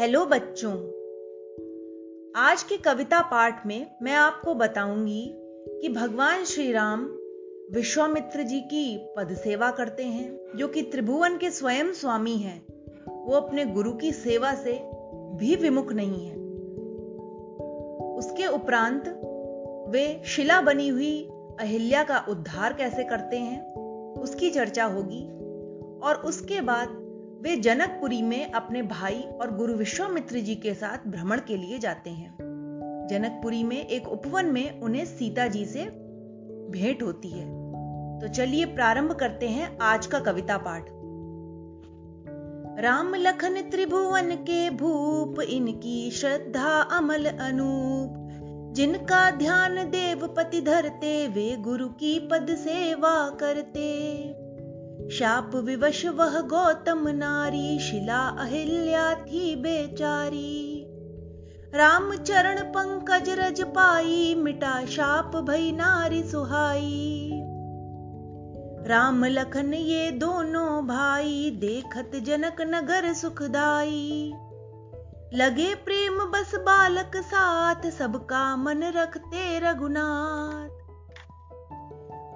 Hello बच्चों। आज के कविता पाठ में मैं आपको बताऊँगी कि भगवान श्री राम विश्वामित्र जी की पद सेवा करते हैं, जो कि त्रिभुवन के स्वयं स्वामी हैं। वो अपने गुरु की सेवा से भी विमुख नहीं है। उसके उपरांत वे शिला बनी हुई अहिल्या का उद्धार कैसे करते हैं, उसकी चर्चा होगी और उसके बाद वे जनकपुरी में अपने भाई और गुरु विश्वामित्र जी के साथ भ्रमण के लिए जाते हैं। जनकपुरी में एक उपवन में उन्हें सीता जी से भेंट होती है। तो चलिए प्रारंभ करते हैं आज का कविता पाठ। राम लखन त्रिभुवन के भूप, इनकी श्रद्धा अमल अनूप। जिनका ध्यान देवपति धरते, वे गुरु की पद सेवा करते। शाप विवश वह गौतम नारी, शिला अहिल्या थी बेचारी। राम चरण पंकज रज पाई, मिटा शाप भई नारी सुहाई। राम लखन ये दोनों भाई, देखत जनक नगर सुखदाई। लगे प्रेम बस बालक साथ, सबका मन रखते रघुनाथ।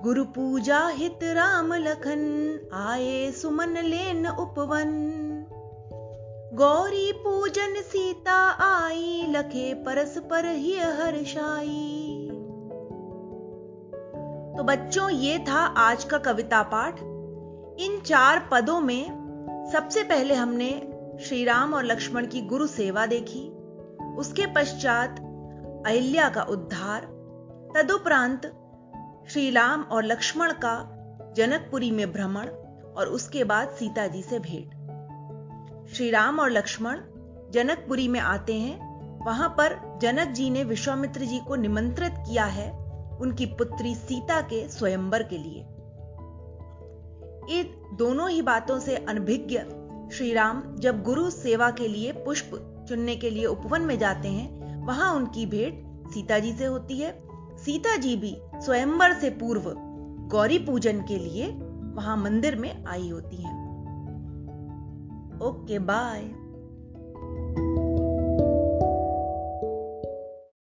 गुरु पूजा हित राम लखन, आए सुमन लेन उपवन। गौरी पूजन सीता आई, लखे परस्पर ही हर्षाई तो बच्चों, ये था आज का कविता पाठ। इन चार पदों में सबसे पहले हमने श्री राम और लक्ष्मण की गुरु सेवा देखी। उसके पश्चात अहिल्या का उद्धार। तदुपरांत श्री राम और लक्ष्मण का जनकपुरी में भ्रमण और उसके बाद सीता जी से भेंट। श्री राम और लक्ष्मण जनकपुरी में आते हैं। वहाँ पर जनक जी ने विश्वामित्र जी को निमंत्रित किया है उनकी पुत्री सीता के स्वयंवर के लिए। इन दोनों ही बातों से अनभिज्ञ श्री राम जब गुरु सेवा के लिए पुष्प चुनने के लिए उपवन में जाते हैं, वहाँ उनकी भेंट सीता जी से होती है। सीता जी भी स्वयंवर से पूर्व गौरी पूजन के लिए वहाँ मंदिर में आई होती हैं। Okay bye